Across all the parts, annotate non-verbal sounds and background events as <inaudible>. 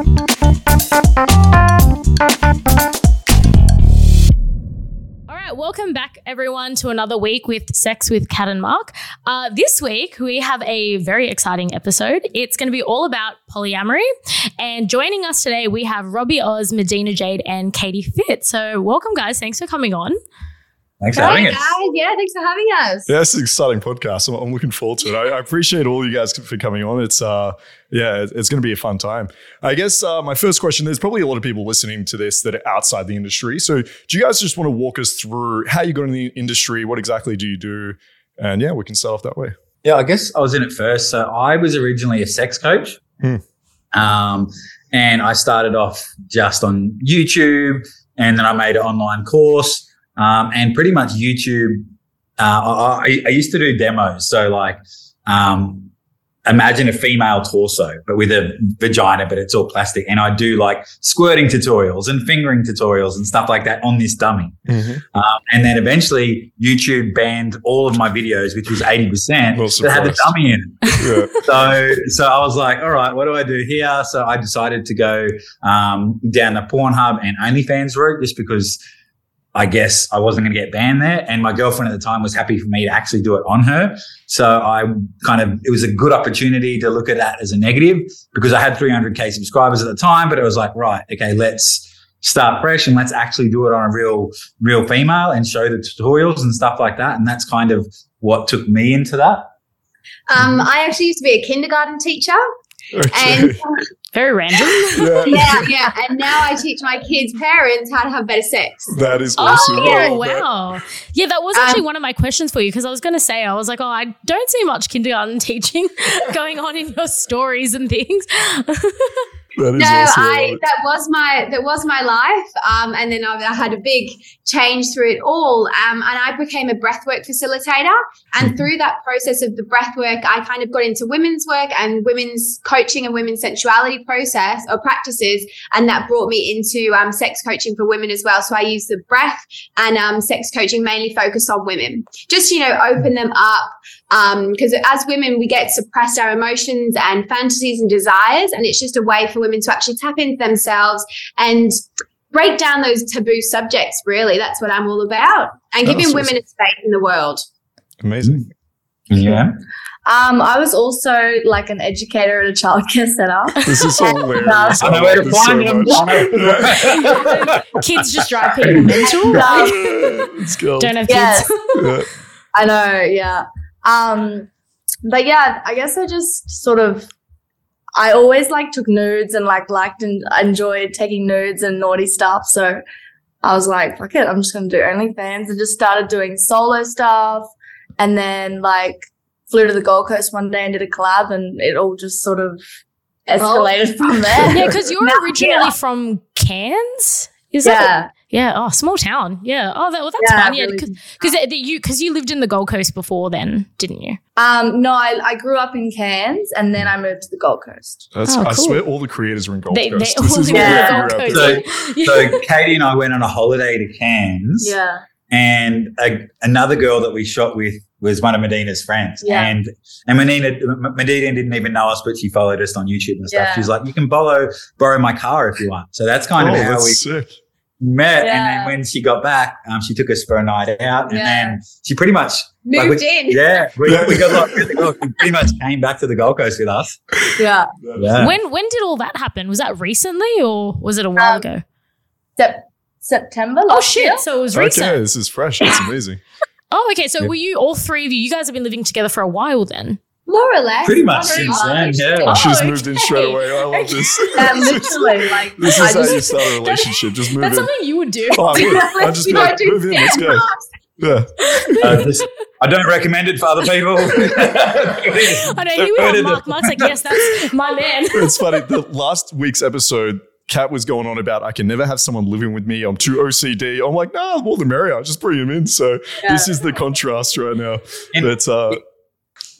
All right, welcome back, everyone, to another week with Sex with Kat and Mark. Uh, this week, we have a very exciting episode. It's going to be all about polyamory. And joining us today, we have Robbie Oz, Madina Jade, and Katy Fit. So, welcome, guys. Thanks for coming on. Thanks for Hey having guys, us. yeah, thanks for having us. Yeah, it's an exciting podcast. I'm, I'm looking forward to it. I, I appreciate all you guys for coming on. It's uh, yeah, it- it's going to be a fun time. I guess uh, my first question: There's probably a lot of people listening to this that are outside the industry. So, do you guys just want to walk us through how you got in the industry? What exactly do you do? And yeah, we can start off that way. Yeah, I guess I was in it first. So I was originally a sex coach. Hmm. Um, and I started off just on YouTube and then I made an online course. Um, and pretty much YouTube, uh, I, I used to do demos. So like, um, imagine a female torso, but with a vagina, but it's all plastic. And I do like squirting tutorials and fingering tutorials and stuff like that on this dummy. Um, and then eventually YouTube banned all of my videos, which was 80% that had the dummy in it. <laughs> Yeah. So, so I was like, all right, what do I do here? So I decided to go um, down the Pornhub and OnlyFans route just because I guess I wasn't going to get banned there. And my girlfriend at the time was happy for me to actually do it on her. So I kind of, it was a good opportunity to look at that as a negative because I had 300K subscribers at the time, but it was like, right, okay, let's start fresh and let's actually do it on a real, real female and show the tutorials and stuff like that. And that's kind of what took me into that. Um, I actually used to be a kindergarten teacher. And <laughs> Very random. yeah, yeah, yeah, and now I teach my kids' parents how to have better sex. that is awesome. Oh, I love that. wow. Yeah, that was Um, actually one of my questions for you because I was going to say, I was like, oh, I don't see much kindergarten <laughs> teaching <laughs> going on in your stories and things. No. I I love it. that was my that was my life, um, and then I, I had a big change through it all, um, and I became a breathwork facilitator. And through that process of the breathwork, I kind of got into women's work and women's coaching and women's sensuality process or practices, and that brought me into um, sex coaching for women as well. So I use the breath and um, sex coaching mainly focus on women, just you know open them up Um, because as women we get suppressed our emotions and fantasies and desires and it's just a way for women to actually tap into themselves and break down those taboo subjects really that's what i'm all about and giving so- women a space in the world Amazing. Yeah. Um, I was also like an educator at a childcare center. This is <laughs> uh, hilarious. I know where to find so them. <laughs> Kids just drive people mental. <laughs> Um, Let's go. Don't have Yes, kids. Yeah. I know. Yeah. Um, but yeah, I guess I just sort of, I always like took nudes and like liked and enjoyed taking nudes and naughty stuff. So I was like, fuck it, I'm just gonna do OnlyFans and just started doing solo stuff. And then like flew to the Gold Coast one day and did a collab, and it all just sort of escalated from <laughs> there. Yeah, because you're <laughs> Now- originally yeah. from Cairns. Is that? Yeah, Yeah. Oh, small town. Yeah. Oh, that, well, that's Yeah, fun. Yeah, really because you because you lived in the Gold Coast before then, didn't you? Um, no, I, I grew up in Cairns and then I moved to the Gold Coast. That's, Oh, I cool. sure all the creators are in Gold They- they Coast. all this is live what in we the figure Gold. Coast. <laughs> So, so Katy and I went on a holiday to Cairns, Yeah. and a, another girl that we shot with was one of Madina's friends, Yeah. and and Madina Madina didn't even know us, but she followed us on YouTube and stuff. Yeah. She's like, "You can borrow borrow my car if you want." So that's kind oh, of how that's we sick. Met. And then when she got back, um, she took us for a night out, and Yeah. then she pretty much moved like, we- in yeah, we, we got like, really pretty much came back to the Gold Coast with us. Yeah. Yeah. When when did all that happen? Was that recently or was it a while Um, ago? Sep- September Oh last year. shit! So it was Okay, recent. this is fresh. it's amazing. <laughs> Oh, okay. So Yeah. were you all three of you? You guys have been living together for a while then. More or less Pretty much since much. then, yeah. Oh, She's moved in straight away. I love this. <laughs> Yeah, <laughs> literally, like this I is how you start a <laughs> relationship. Just move That's in. something you would do. Oh, I would. I just We be like, move in. Let's go. Yeah. Uh, just- I don't recommend it for other people. I know you were Mark. Mark's like, yes, that's my man. It's funny. The last week's episode, Kat was going on about I can never have someone living with me. I'm too OCD. I'm like, nah, more the merrier. Just bring him in. So this is the contrast right now. In- That's uh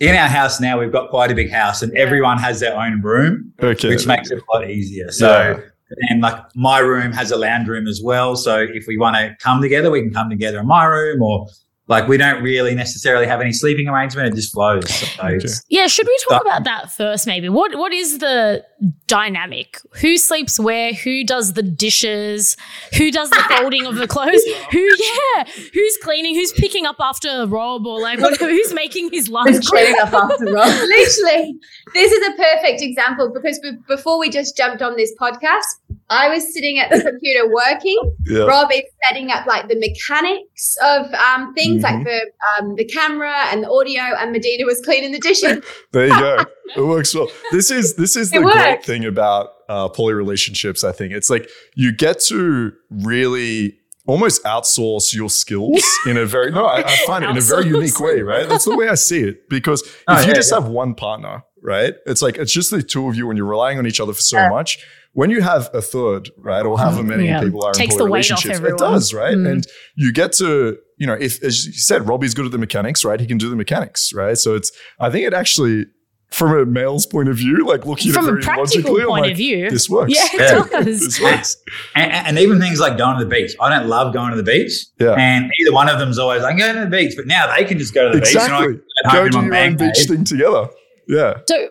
In our house now, we've got quite a big house, and everyone has their own room, okay. which makes it a lot easier. So, Yeah. and like my room has a lounge room as well. So if we want to come together, we can come together in my room, or Like we don't really necessarily have any sleeping arrangement; it just flows. So Yeah, should we talk about that first maybe? What what is the dynamic? Who sleeps where? Who does the dishes? Who does the <laughs> folding of the clothes? Who yeah, who's cleaning? Who's picking up after Rob or like what, who's making his lunch? Just cleaning up after <laughs> Rob. Literally, this is a perfect example because be- before we just jumped on this podcast, I was sitting at the <laughs> computer working. Yeah. Rob is setting up like the mechanics of um, things like the um, the camera and the audio, and Madina was cleaning the dishes. <laughs> There you go. <laughs> It works well. This is this is the great thing about uh, poly relationships. I think it's like you get to really almost outsource your skills in a very no. I, I find it in a very unique way. Right. That's the way I see it. Because if Oh, you yeah, just yeah. have one partner, right? It's like it's just the two of you, and you're relying on each other for so much. When you have a third, right, or however many Yeah. people are Takes in the poly weight off relationships, it does, right? Mm. And you get to, you know, if as you said, Robbie's good at the mechanics, right? He can do the mechanics, right? So it's, I think it actually, from a male's point of view, like looking From at a it very practical logically, point like, of view. this works. Yeah, it <laughs> Yeah. does. This works. <laughs> and, and even things like going to the beach. I don't love going to the beach, Yeah. and either one of them's always like I'm going to the beach. But now they can just go to the Exactly. beach. And I Go can do your my own beach cave. thing together. Yeah. So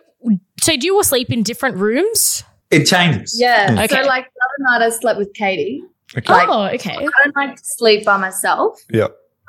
so do you all sleep in different rooms? It changes. Yeah. Mm. Okay. So like the other night I slept with Katy. Okay. Like- oh, okay. I don't like to sleep by myself. Yeah.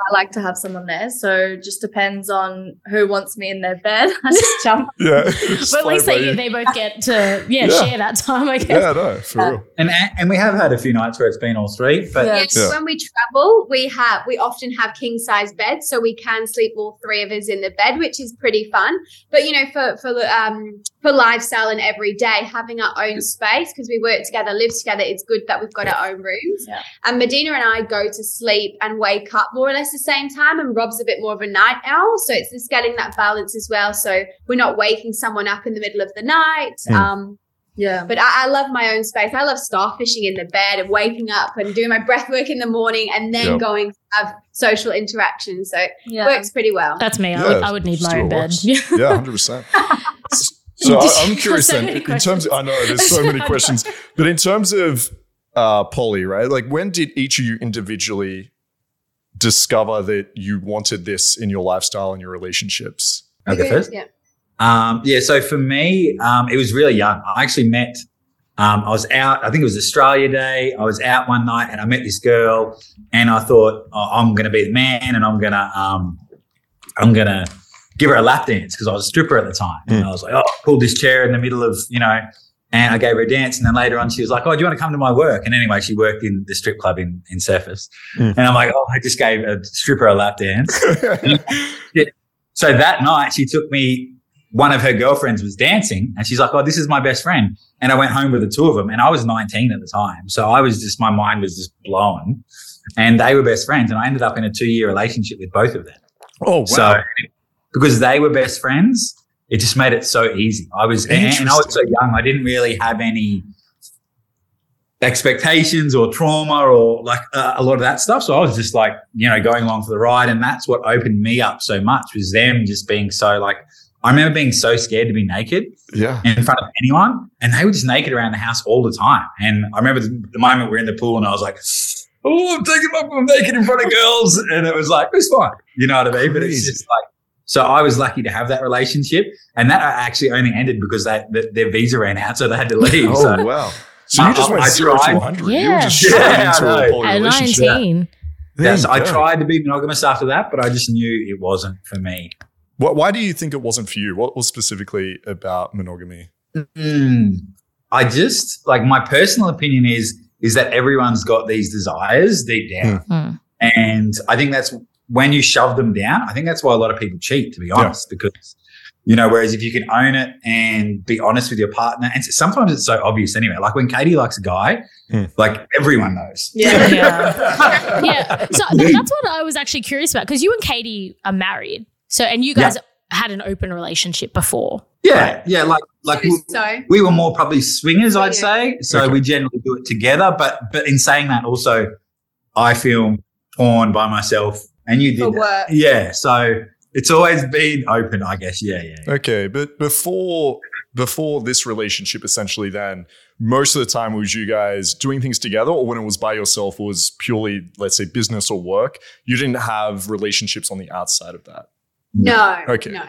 I like to have someone there. So just depends on who wants me in their bed. <laughs> I just <laughs> jump. Yeah. But at least they, they both get to yeah, Yeah. share that time, I guess. Yeah, no, for real. And and we have had a few nights where it's been all three, but Yeah. Yes, Yeah. when we travel, we have we often have king size beds, so we can sleep all three of us in the bed, which is pretty fun. But you know, for for um for lifestyle and every day, having our own space because we work together, live together, it's good that we've got our own rooms. Yeah. And Madina and I go to sleep and wake up more or less the same time, and Rob's a bit more of a night owl, so it's just getting that balance as well. So we're not waking someone up in the middle of the night. Mm. Um, Yeah. but I, I love my own space. I love starfishing in the bed and waking up and doing my <laughs> breath work in the morning and then Yep. going to have social interaction. So it Yeah. works pretty well. That's me. I, would, I would need my own bed. Yeah. <laughs> Yeah, hundred percent. <laughs> So I, I'm curious So then, many in terms. questions. I know there's so many questions, but in terms of uh, poly, right? Like, when did each of you individually discover that you wanted this in your lifestyle and your relationships? I'll go first. Yeah. Um, yeah, so for me, um, it was really young. I actually met, um, I was out, I think it was Australia Day. I was out one night and I met this girl and I thought, oh, I'm going to be the man and I'm going to, um, I'm going to give her a lap dance because I was a stripper at the time. And I was like, oh, I pulled this chair in the middle of, you know, and I gave her a dance. And then later on, she was like, oh, do you want to come to my work? And anyway, she worked in the strip club in, in Surfers. Mm. And I'm like, oh, I just gave a stripper a lap dance. <laughs> So that night, she took me. One of her girlfriends was dancing, and she's like, "Oh, this is my best friend." And I went home with the two of them, and I was 19 at the time, so I was just my mind was just blown. And they were best friends, and I ended up in a two-year relationship with both of them. oh wow! So because they were best friends, it just made it so easy. I was, and, I was so young, I didn't really have any expectations or trauma or like uh, a lot of that stuff. So I was just like, you know, going along for the ride. And that's what opened me up so much was them just being so like, I remember being so scared to be naked yeah, in front of anyone and they were just naked around the house all the time. And I remember the, moment we are in the pool and I was like, Oh, I'm taking my I'm naked in front of girls. And it was like, it's fine. You know what I mean? But it's just like, so I was lucky to have that relationship. And that actually only ended because they, th their visa ran out. So they had to <laughs> leave. Oh so wow! So you just I- went I zero to tried. 100. You were Yeah. just straight <laughs> Yeah, into I a know. At relationship. 19. There yes, I tried to be monogamous after that, but I just knew it wasn't for me. Why, why do you think it wasn't for you? What was specifically about monogamy? Mm, I just like my personal opinion is is that everyone's got these desires deep down, Hmm. and I think that's when you shove them down. I think that's why a lot of people cheat, to be honest, because you know. Whereas if you can own it and be honest with your partner, and sometimes it's so obvious anyway. Like when Katy likes a guy, Hmm. like everyone knows. Yeah. Yeah. yeah. <laughs> So th- that's what I was actually curious about because you and Katy are married. So, and you guys had an open relationship before. Yeah, yeah, like like we, so we were more probably swingers, I'd Yeah. say. So Okay. we generally do it together. But but in saying that, also I feel torn by myself, and you did. for that. Yeah, so it's always been open, I guess. Yeah, yeah. Okay, but before before this relationship, essentially, then most of the time was you guys doing things together, or when it was by yourself, it was purely, let's say, business or work. You didn't have relationships on the outside of that. No. Okay. No.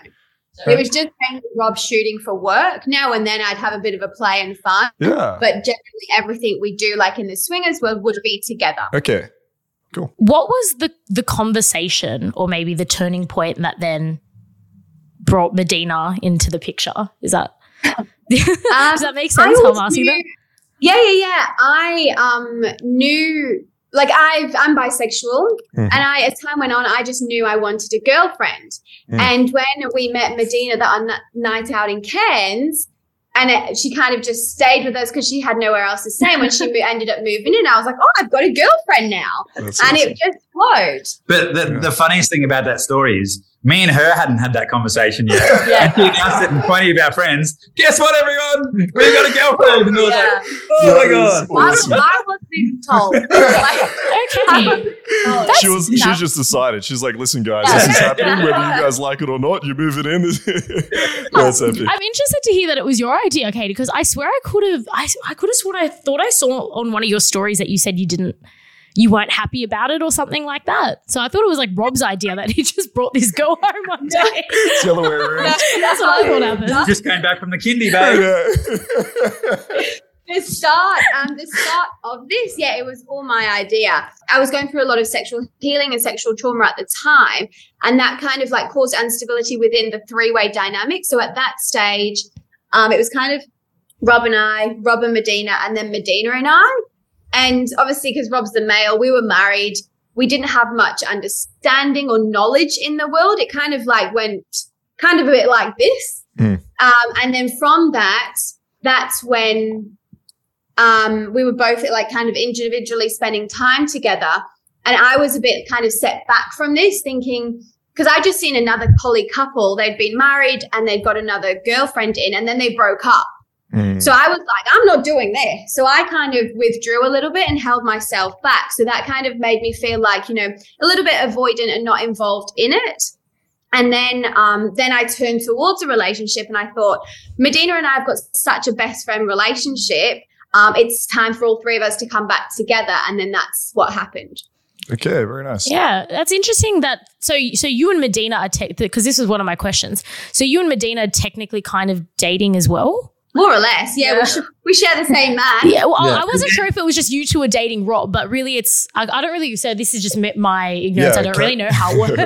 It was just mainly Rob shooting for work. Now and then I'd have a bit of a play and fun. Yeah. But generally everything we do, like in the swingers world, would be together. okay. What was the the conversation or maybe the turning point that then brought Madina into the picture? Is that <laughs> does that make sense? How I'm always asking knew- that. Yeah, yeah, yeah. I um knew like I've I'm bisexual Mhm. and I as time went on I just knew I wanted a girlfriend. Mm. And when we met Madina that on that night out in Cairns and it, she kind of just stayed with us because she had nowhere else to stay. When she <laughs> mo- ended up moving in, I was like, "Oh, I've got a girlfriend now," That's and awesome. it just flowed. But the, Yeah. the funniest thing about that story is me and her hadn't had that conversation yet. <laughs> Yeah. And she announced it in 20 of our friends. Guess what, everyone? We got a girlfriend. And I was Yeah. like, oh my God. is I. I wasn't even told. <laughs> Like, Okay. she was she enough. just decided. She's like, listen, guys, Yeah. this is happening, <laughs> whether you guys like it or not. You're moving in. That's epic. I'm interested to hear that it was your idea, Katy, because I swear I could have I, I could have sworn I thought I saw on one of your stories that you said you didn't you weren't happy about it or something like that. So I thought it was like Rob's idea that he <laughs> just brought this girl home one day. It's the other way around. That's what I thought happened. Just came back from the kindy, babe. Yeah. the start um the start of this yeah it was all my idea i was going through a lot of sexual healing and sexual trauma at the time and that kind of like caused instability within the three-way dynamic so at that stage um it was kind of rob and i rob and madina and then madina and i and obviously because rob's the male we were married we didn't have much understanding or knowledge in the world it kind of like went kind of a bit like this Hmm. um and then from that that's when um, we were both like kind of individually spending time together. And I was a bit kind of set back from this, thinking, because I just seen another poly couple, they'd been married and they'd got another girlfriend in, and then they broke up. Mm. So I was like, I'm not doing this. So I kind of withdrew a little bit and held myself back. So that kind of made me feel like, you know, a little bit avoidant and not involved in it. And then, um, then I turned towards a relationship and I thought, Madina and I have got such a best friend relationship. Um, it's time for all three of us to come back together. And then that's what happened. Okay, very nice. Yeah, that's interesting. That so so you and Madina are because this was one of my questions. So you and Madina are technically kind of dating as well. More or less. Yeah. Yeah. We, sh- we share the same man. <laughs> Yeah, well, I- Yeah. I wasn't sure if it was just you two are dating Rob, but really, it's I, I don't really. So this is just my ignorance. Yeah, I don't Kat- really know how it works.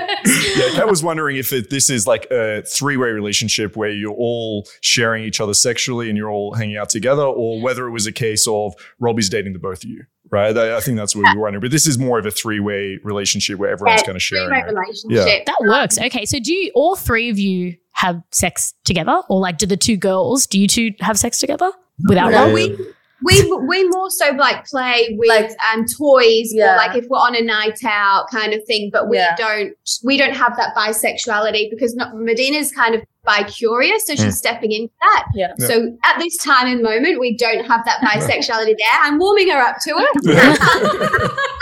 <laughs> Yeah, Kat was wondering if it, this is like a three-way relationship where you're all sharing each other sexually and you're all hanging out together, or whether it was a case of Robbie's dating the both of you, right? I, I think that's what we were wondering. But this is more of a three-way relationship where everyone's Yeah, kind of sharing. Three-way it. relationship. that works. Okay, so do you all three of you have sex together, or like do the two girls? Do you two have sex together without Yeah. Rob? we we we more so like play with Like- um toys Yeah. or like if we're on a night out kind of thing but we Yeah. don't we don't have that bisexuality because not, madina's kind of bi-curious so she's Mm. stepping into that Yeah. Yeah. so at this time and moment we don't have that bisexuality there i'm warming her up to it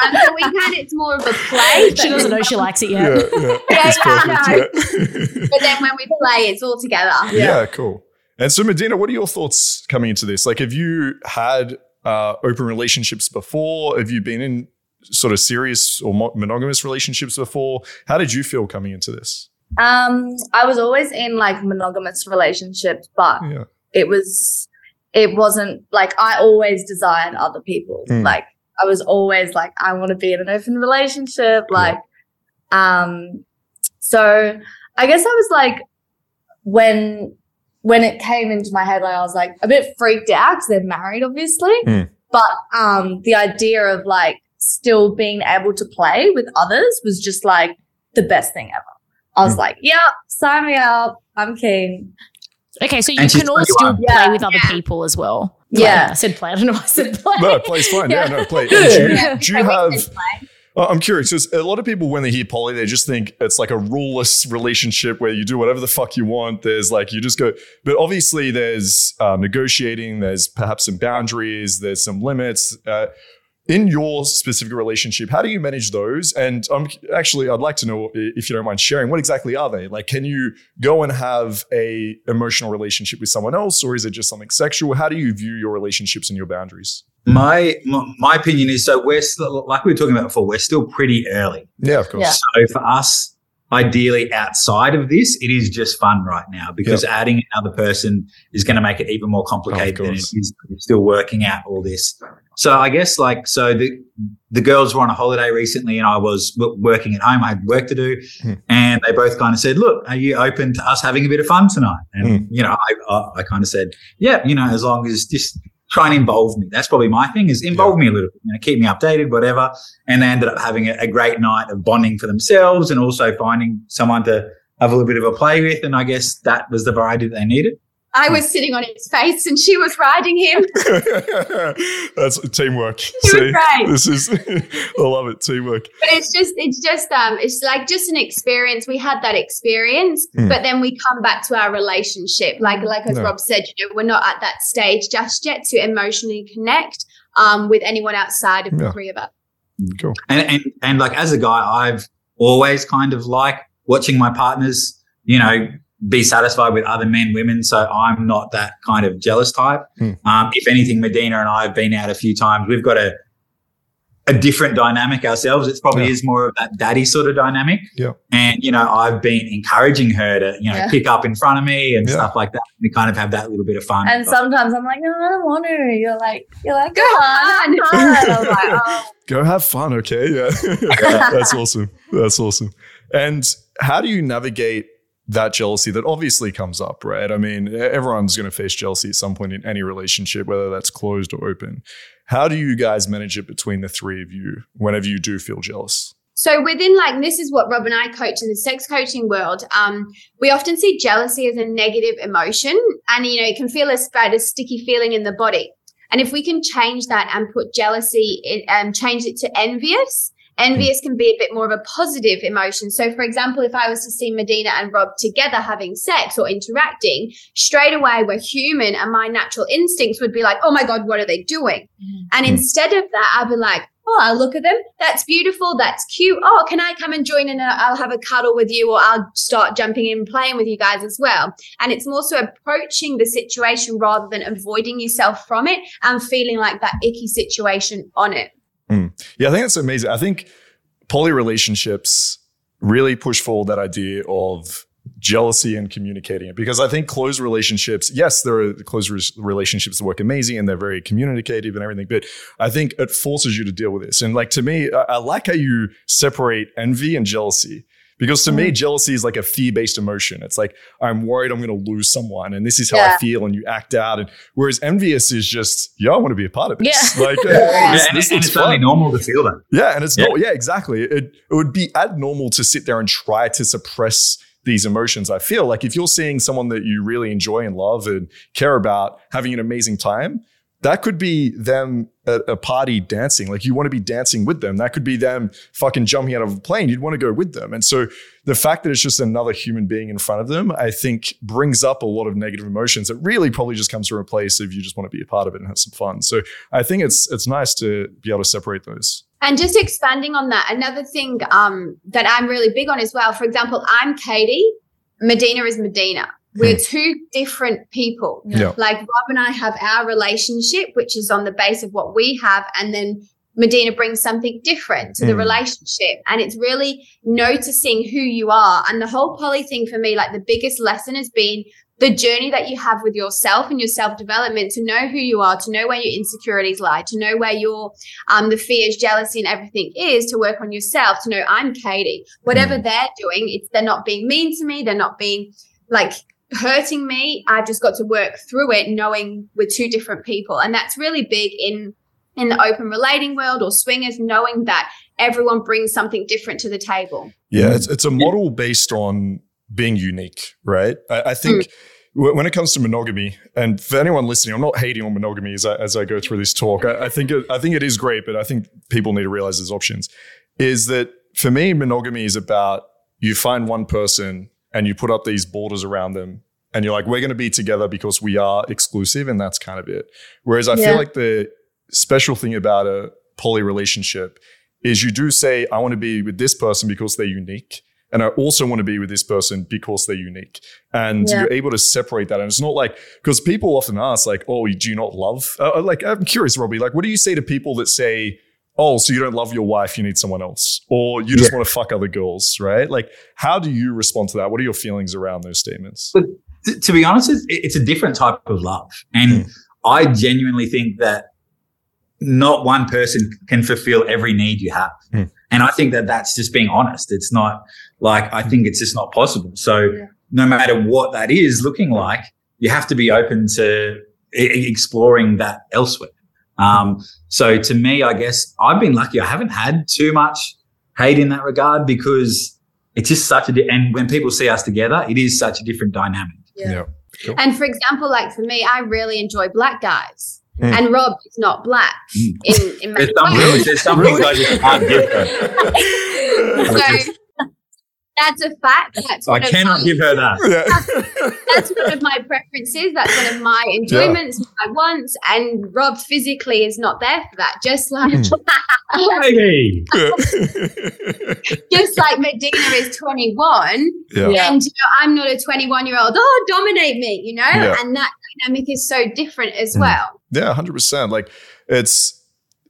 and <laughs> so we kind of it's more of a play She doesn't know she likes it yet. yeah. Yeah, It's yeah, perfect, yeah. but then when we play it's all together yeah, cool. And so, Madina, what are your thoughts coming into this? Like, have you had uh, open relationships before? Have you been in sort of serious or monogamous relationships before? How did you feel coming into this? Um, I was always in like monogamous relationships, but Yeah. it was it wasn't like I always desired other people. Mm. Like I was always like I want to be in an open relationship. Like, um, so I guess I was like when when it came into my head, like I was like a bit freaked out because they're married, obviously. Mm. But um, the idea of like still being able to play with others was just like the best thing ever. I was Mm. like, yeah, sign me up. I'm keen. Okay, so you And can all still 21. play Yeah. with other Yeah. people as well. Yeah. I said play. I don't know. why I said play. No, play's fine. Yeah, no, play. <laughs> Yeah. Do you, Yeah. do you have? Uh, I'm curious because a lot of people, when they hear poly, they just think it's like a ruleless relationship where you do whatever the fuck you want. There's like you just go, but obviously there's uh, negotiating. There's perhaps some boundaries. There's some limits. Uh, in your specific relationship, how do you manage those? And um, actually, I'd like to know if you don't mind sharing, what exactly are they? Like, can you go and have a emotional relationship with someone else, or is it just something sexual? How do you view your relationships and your boundaries? My my opinion is so we're still, like we were talking about before. We're still pretty early. Yeah, of course. Yeah. So for us, ideally outside of this, it is just fun right now because Yep. adding another person is going to make it even more complicated than it is still working out all this. So I guess like so the the girls were on a holiday recently and I was working at home. I had work to do, Hmm. and they both kind of said, "Look, are you open to us having a bit of fun tonight?" And Hmm. you know, I, I I kind of said, "Yeah, you know, as long as just." Try and involve me. That's probably my thing is involve me a little, bit, you know, keep me updated, whatever. And they ended up having a, a great night of bonding for themselves and also finding someone to have a little bit of a play with. And I guess that was the variety that they needed. I was sitting on his face and she was riding him. <laughs> That's teamwork. was See, great. this is, <laughs> I love it, teamwork. But it's just, it's just, um, it's like just an experience. We had that experience, Mm. but then we come back to our relationship. Like, like as No. Rob said, you know, we're not at that stage just yet to emotionally connect um, with anyone outside of Yeah. the three of us. Cool. And, and, and like as a guy, I've always kind of like watching my partners, you know, be satisfied with other men, women. So I'm not that kind of jealous type. Hmm. Um, if anything, Madina and I have been out a few times. We've got a, a different dynamic ourselves. It probably Yeah. is more of that daddy sort of dynamic. Yeah. And, you know, I've been encouraging her to, you know, Yeah. pick up in front of me and Yeah. stuff like that. We kind of have that little bit of fun. And sometimes I'm like, no, I don't want to. You're like, you're like, go Go on, on. have fun. Like, oh, <laughs> Go have fun, okay? <laughs> Yeah. That's awesome. That's awesome. And how do you navigate that jealousy that obviously comes up, right? I mean, everyone's going to face jealousy at some point in any relationship, whether that's closed or open. How do you guys manage it between the three of you whenever you do feel jealous? So within like this is what Rob and I coach in the sex coaching world. Um, we often see jealousy as a negative emotion, and you know it can feel as bad as sticky feeling in the body. And if we can change that and put jealousy, and um, change it to envious. Envious can be a bit more of a positive emotion. So, for example, if I was to see Madina and Rob together having sex or interacting, straight away we're human, and my natural instincts would be like, "Oh my god, what are they doing?" And Mm. instead of that, I'd be like, oh, I'll look at them. That's beautiful. That's cute. Oh, can I come and join in? And I'll have a cuddle with you, or I'll start jumping in and playing with you guys as well. And it's more so approaching the situation rather than avoiding yourself from it and feeling like that icky situation on it. Mm. Yeah, I think that's amazing. I think poly relationships really push forward that idea of jealousy and communicating it because I think closed relationships, yes, there are closed re- relationships that work amazing and they're very communicative and everything, but I think it forces you to deal with this. And like to me, I, I like how you separate envy and jealousy. Because to me, mm. jealousy is like a fear-based emotion. It's like I'm worried I'm going to lose someone, and this is how I feel, and you act out. And whereas envious is just, yeah, I want to be a part of this. Yeah. <laughs> Like, Yeah, <laughs> uh, Yeah, this- and, this and looks it's only fun. normal to feel that. Yeah, and it's Yeah. not. Yeah, exactly. It it would be abnormal to sit there and try to suppress these emotions. I feel like if you're seeing someone that you really enjoy and love and care about having an amazing time, that could be them at a party dancing. Like you want to be dancing with them. That could be them fucking jumping out of a plane. You'd want to go with them. And so the fact that it's just another human being in front of them, I think brings up a lot of negative emotions. It really probably just comes from a place of you just want to be a part of it and have some fun. So I think it's it's nice to be able to separate those. And just expanding on that, another thing um, that I'm really big on as well. For example, I'm Katy, Madina is Madina. We're two different people. Yeah. Like Rob and I have our relationship, which is on the base of what we have, and then Madina brings something different to the Mm. relationship. And it's really noticing who you are. And the whole poly thing for me, like the biggest lesson has been the journey that you have with yourself and your self development to know who you are, to know where your insecurities lie, to know where your um, the fears, jealousy, and everything is, to work on yourself, to know I'm Katy. Whatever they're doing, it's they're not being mean to me, they're not being like hurting me. I've just got to work through it, knowing we're two different people, and that's really big in in the open relating world or swingers, knowing that everyone brings something different to the table. Yeah, it's, it's a model based on being unique, right? I, I think mm. wh- when it comes to monogamy, and for anyone listening, I'm not hating on monogamy as I, as I go through this talk. I, I think it, I think it is great, but I think people need to realize there's options. Is that for me, monogamy is about you find one person and you put up these borders around them. And you're like, we're going to be together because we are exclusive, and that's kind of it. Whereas I Yeah. feel like the special thing about a poly relationship is you do say, I want to be with this person because they're unique. And I also want to be with this person because they're unique. And Yeah. you're able to separate that. And it's not like, because people often ask, like, oh, do you not love? Uh, like, I'm curious, Robbie, like, what do you say to people that say, oh, so you don't love your wife, you need someone else? Or you just want to fuck other girls, right? Like, how do you respond to that? What are your feelings around those statements? T- to be honest, it's, it's a different type of love. And I genuinely think that not one person can fulfill every need you have. Hmm. And I think that that's just being honest. It's not like, I think it's just not possible. So Yeah. no matter what that is looking like, you have to be open to exploring that elsewhere. Um, so to me, I guess I've been lucky. I haven't had too much hate in that regard because it's just such a, di- and when people see us together, it is such a different dynamic. Yeah. And for example, like for me, I really enjoy black guys. Mm. And Rob is not black Mm. in, in There's some, ways. there's some things I just can't give her. So that's a fact. That's I cannot my, give her that. Yeah. that's one of my preferences. That's one of my enjoyments, my wants. And Rob physically is not there for that. Just like <laughs> just like Madina is 21 yeah. Yeah. and you know, I'm not a 21 year old. Oh, dominate me, you know? Yeah. And that dynamic is so different as Mm. well. Yeah, hundred percent. Like it's.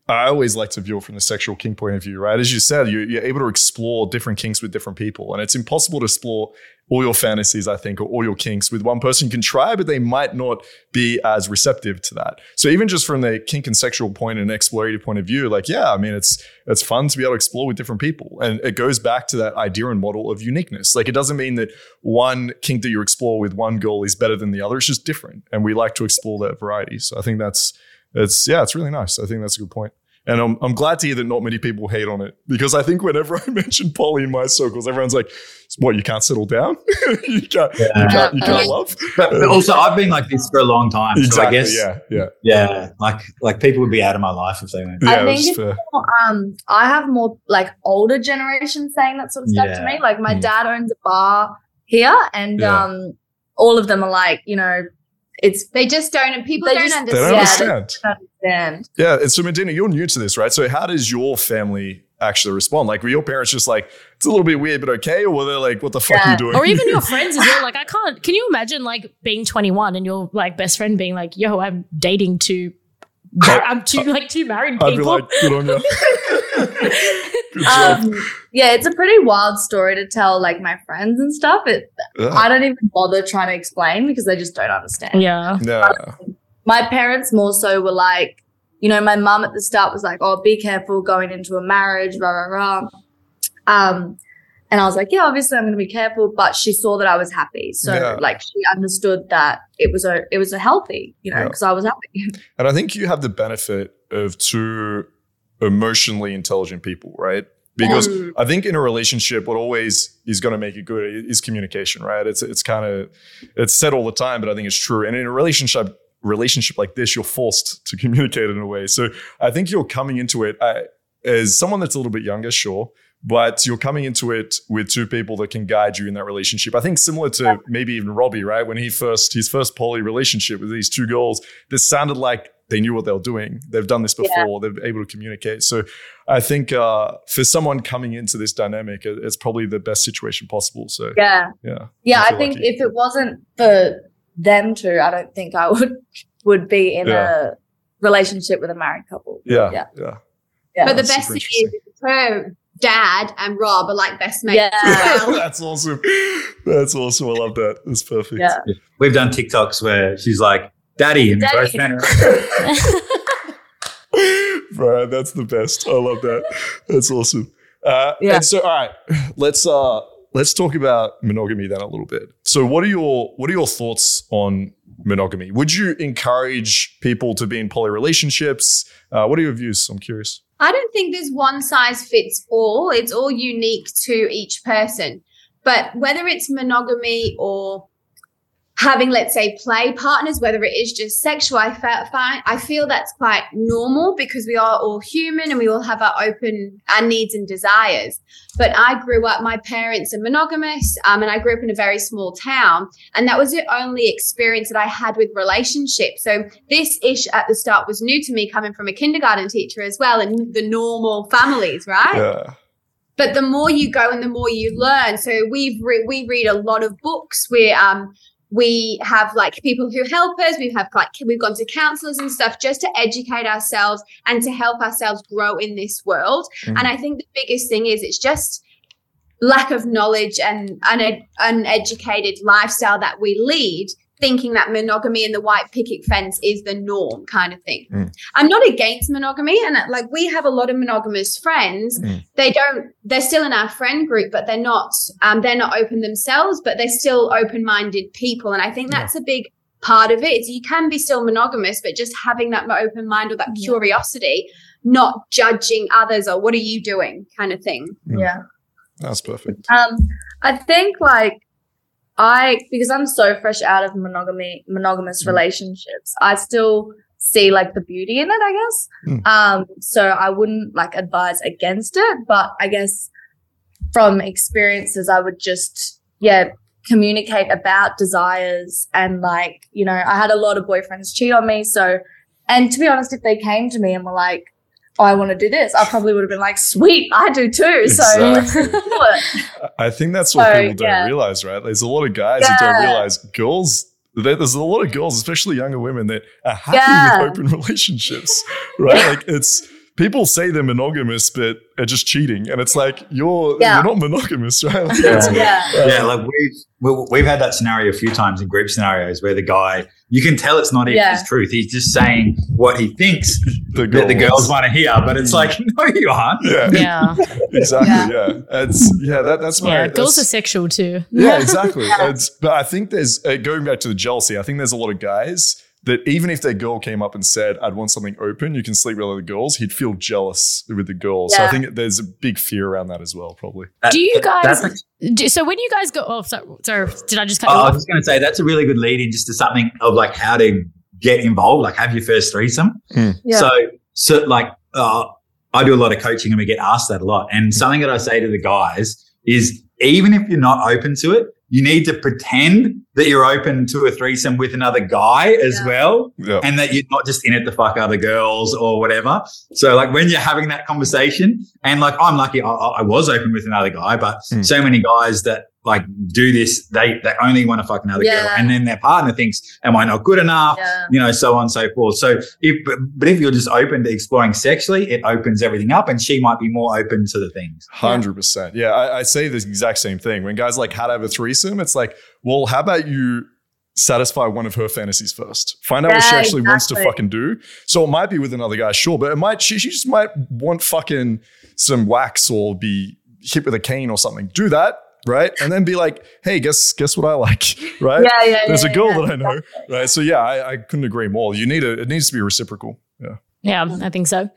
I always like to view it from the sexual kink point of view, right? As you said, you, you're able to explore different kinks with different people, and it's impossible to explore all your fantasies, I think, or all your kinks with one person. You can try, but they might not be as receptive to that. So even just from the kink and sexual point and explorative point of view, like yeah, I mean, it's it's fun to be able to explore with different people, and it goes back to that idea and model of uniqueness. Like it doesn't mean that one kink that you explore with one girl is better than the other. It's just different, and we like to explore that variety. So I think that's it's yeah, it's really nice. I think that's a good point. And I'm, I'm glad to hear that not many people hate on it because I think whenever <laughs> I mention poly in my circles, everyone's like, "What? You can't settle down? <laughs> you can't? You can't? You can't love?" But, but also, I've been like this for a long time. So I Exactly. guess, yeah. Yeah. yeah, like like people would be out of my life if they went. Yeah. I think it's it's um I have more like older generation saying that sort of stuff to me. Like my Mm. dad owns a bar here and Yeah. um all of them are like, you know, it's They just don't, and people They don't just- They don't understand. Yeah, understand. understand. Yeah. And so, Madina, you're new to this, right? So, how does your family actually respond? Like, were your parents just like, "It's a little bit weird, but okay," or were they like, "What the fuck are you doing?" or even your <laughs> friends as well. Like, I can't. Can you imagine like being 21 and your like best friend being like, "Yo, I'm dating two, I'm two like two married I'd be people." like, "Good on you." <laughs> Good <laughs> job. Um yeah, it's a pretty wild story to tell like my friends and stuff. It Yeah. I don't even bother trying to explain because they just don't understand. yeah, yeah. my parents more so were like, you know, my mum at the start was like, "Oh, be careful going into a marriage, rah rah rah." Um, and I was like, "Yeah, obviously I'm going to be careful," but she saw that I was happy, so Yeah. like she understood that it was a it was a healthy, you know, Yeah. because I was happy. And I think you have the benefit of two emotionally intelligent people, right? Because Mm. I think in a relationship, what always is going to make it good is communication, right? It's it's kind of it's said all the time, but I think it's true. And in a relationship relationship like this, you're forced to <laughs> communicate in a way. So I think you're coming into it uh, as someone that's a little bit younger, sure, but you're coming into it with two people that can guide you in that relationship. I think similar to maybe even Robbie, right? When he first his first poly relationship with these two girls, this sounded like they knew what they were doing. They've done this before. They're able to communicate. So I think uh, for someone coming into this dynamic, it's probably the best situation possible. So Yeah, yeah, yeah. I I think lucky. if it wasn't for them two, I don't think I would would be in Yeah. a relationship with a married couple. yeah, yeah, yeah. yeah. But the That's best thing is her dad and Rob are like best mates Yeah. as well. <laughs> That's awesome. That's awesome. I love that. That's perfect. Yeah. We've done TikToks where she's like, "Daddy," and we Daddy. both turn around. Bro, that's the best. I love that. That's awesome. Uh, Yeah. And so, all right, let's uh, let's talk about monogamy then a little bit. So, what are your what are your thoughts on monogamy? Would you encourage people to be in poly relationships? Uh, what are your views? I'm curious. I don't think there's one size fits all. It's all unique to each person. But whether it's monogamy or having let's say play partners whether it is just sexual i feel fine i feel that's quite normal because we are all human and we all have our open our needs and desires. But i grew up my parents are monogamous um, and i grew up in a very small town and that was the only experience that i had with relationships. So this ish at the start was new to me coming from a kindergarten teacher as well and the normal families right? Yeah. but the more you go and the more you learn. So we've re- we read a lot of books. We um we have like people who help us we have like we've gone to counselors and stuff just to educate ourselves and to help ourselves grow in this world Mhm. and i think the biggest thing is it's just lack of knowledge and an uneducated lifestyle that we lead thinking that monogamy and the white picket fence is the norm kind of thing Mm. i'm not against monogamy and uh, like we have a lot of monogamous friends Mm. they don't they're still in our friend group but they're not um, they're not open themselves but they're still open-minded people and i think Yeah. that's a big part of it is you can be still monogamous but just having that open mind or that Yeah. curiosity not judging others or what are you doing kind of thing Mm. Yeah. That's perfect. Um, I think like I because I'm so fresh out of monogamy monogamous Mm. relationships, I still see like the beauty in it, I guess. Mm. Um, so I wouldn't like advise against it, but I guess from experiences I would just yeah, communicate about desires and like, you know, I had a lot of boyfriends cheat on me, so and to be honest, if they came to me and were like, Oh, I want to do this, I probably would have been like, Sweet, I do too. So let's <laughs> do it. I- I think that's what So, people don't yeah. realize, right? There's a lot of guys that don't realize girls. There's a lot of girls, especially younger women, that are happy Yeah. with open <laughs> relationships, right? Like it's people say they're monogamous, but are just cheating, and it's like you're Yeah. you're not monogamous, right? <laughs> Like, Yeah. Yeah. yeah, like we've we- we've had that scenario a few times in group scenarios where the guy you can tell it's not even Yeah. his truth. He's just saying what he thinks the, that the girls want to hear, but it's like <laughs> no, you aren't. Yeah, Yeah. <laughs> exactly. Yeah. Yeah, it's yeah. That, that's my Yeah. Girls are sexual too. Yeah, exactly. It's, but I think there's uh, going back to the jealousy. I think there's a lot of guys that even if their girl came up and said, "I'd want something open, you can sleep with other girls," he'd feel jealous with the girl. So I think there's a big fear around that as well, probably. That- Do you guys- That's Do- So when you guys go, oh, sorry, sorry did I just cut Oh, you I was just going to say that's a really good lead in just to something of like how to get involved, like have your first threesome. Yeah. So, so like, uh, I do a lot of coaching and we get asked that a lot. And something that I say to the guys is even if you're not open to it, you need to pretend that you're open to a threesome with another guy as Yeah. well. Yeah. And that you're not just in it to fuck other girls or whatever. So like when you're having that conversation and like I'm lucky I, I I was open with another guy, but Hmm. so many guys that like do this, they, they only want to fuck another girl. And then their partner thinks, am I not good enough? Yeah. You know, so on and so forth. So if, but, but if you're just open to exploring sexually, it opens everything up and she might be more open to the things. Hundred percent. Yeah, I, I say the exact same thing. When guys like how to have a threesome, it's like, well, how about you satisfy one of her fantasies first? Find out what she Yeah, actually wants to fucking do. So it might be with another guy, sure, but it might she, she just might want fucking some wax or be hit with a cane or something. Do that. Right. And then be like, hey, guess guess what I like? <laughs> Right? Yeah, yeah, There's yeah, a girl yeah. that I know. Right. So yeah, I, I couldn't agree more. You need a it needs to be reciprocal. Yeah. Yeah, I think so.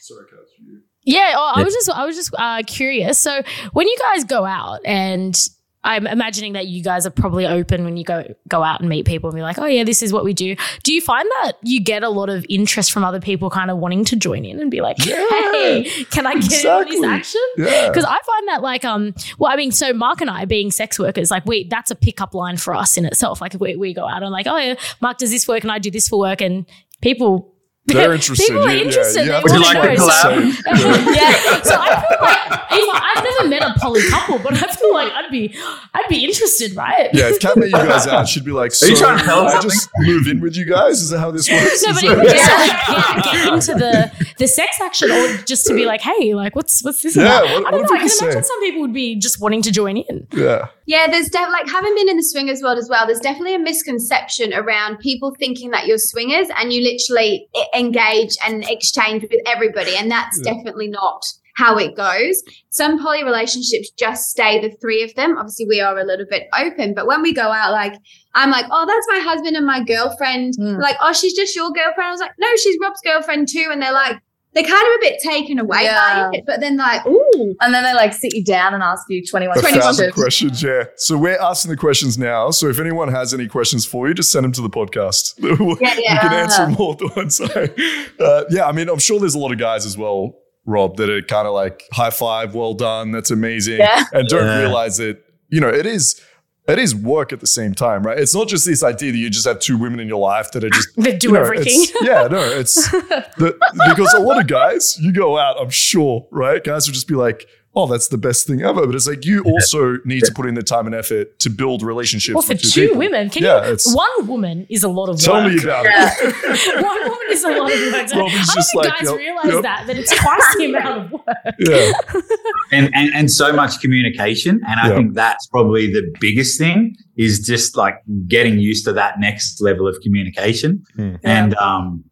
Sorry, Kat, you- Yeah, oh, I was just I was just uh, curious. So when you guys go out, and I'm imagining that you guys are probably open when you go go out and meet people and be like, oh yeah, this is what we do. Do you find that you get a lot of interest from other people, kind of wanting to join in and be like, Yeah, hey, can I get in this action? Yeah. Because I find that like um well I mean so Mark and I being sex workers like we that's a pickup line for us in itself like we, we go out and like oh yeah Mark does this work and I do this for work and people They're <laughs> interested. people are You- yeah, interested you they have you want like to to know so, <laughs> yeah so I feel like if I, I've never met a poly couple but I feel like I'd be I'd be interested right Yeah, if Kat met you guys <laughs> out, she'd be like, so Are you trying to tell us I just move in with you guys? Is that how this works? no, but that- even just to like get, get into the the sex action, or just to be like, hey, like, what's what's this Yeah, about? what- I don't do know. I can people imagine say? some people would be just wanting to join in. yeah. Yeah, there's def- like having been in the swingers world as well. There's definitely a misconception around people thinking that you're swingers and you literally e- engage and exchange with everybody, and that's Yeah. definitely not how it goes. Some poly relationships just stay the three of them. Obviously, we are a little bit open, but when we go out, like I'm like, oh, that's my husband and my girlfriend. Mm. Like, oh, she's just your girlfriend. I was like, no, she's Rob's girlfriend too, and they're like. They're kind of a bit taken away Yeah. by it, but then like, ooh, And then they like sit you down and ask you 21 21 thousand questions. questions, yeah. So we're asking the questions now. So if anyone has any questions for you, just send them to the podcast. <laughs> Yeah, You yeah. can answer them all at the one time. Uh, yeah, I mean, I'm sure there's a lot of guys as well, Rob, that are kind of like high five, well done, that's amazing, Yeah. and don't Yeah. realize that you know it is. It is work at the same time, right? It's not just this idea that you just have two women in your life that are just <laughs> That do you know, everything. Yeah, no, it's <laughs> the, because a lot of guys, you go out, I'm sure, right? Guys will just be like, "Oh, that's the best thing ever," but it's like you also need to put in the time and effort to build relationships. Well, for with two people. women, can Yeah, you? One woman is a lot of Tell work. me about Yeah. it. <laughs> One woman is a lot of work. So Robin's I don't just like, guys yep, realize yep. that that it's twice the amount of work. yeah, <laughs> and, and and so much communication and i Yeah. think that's probably the biggest thing is just like getting used to that next level of communication Hmm. and um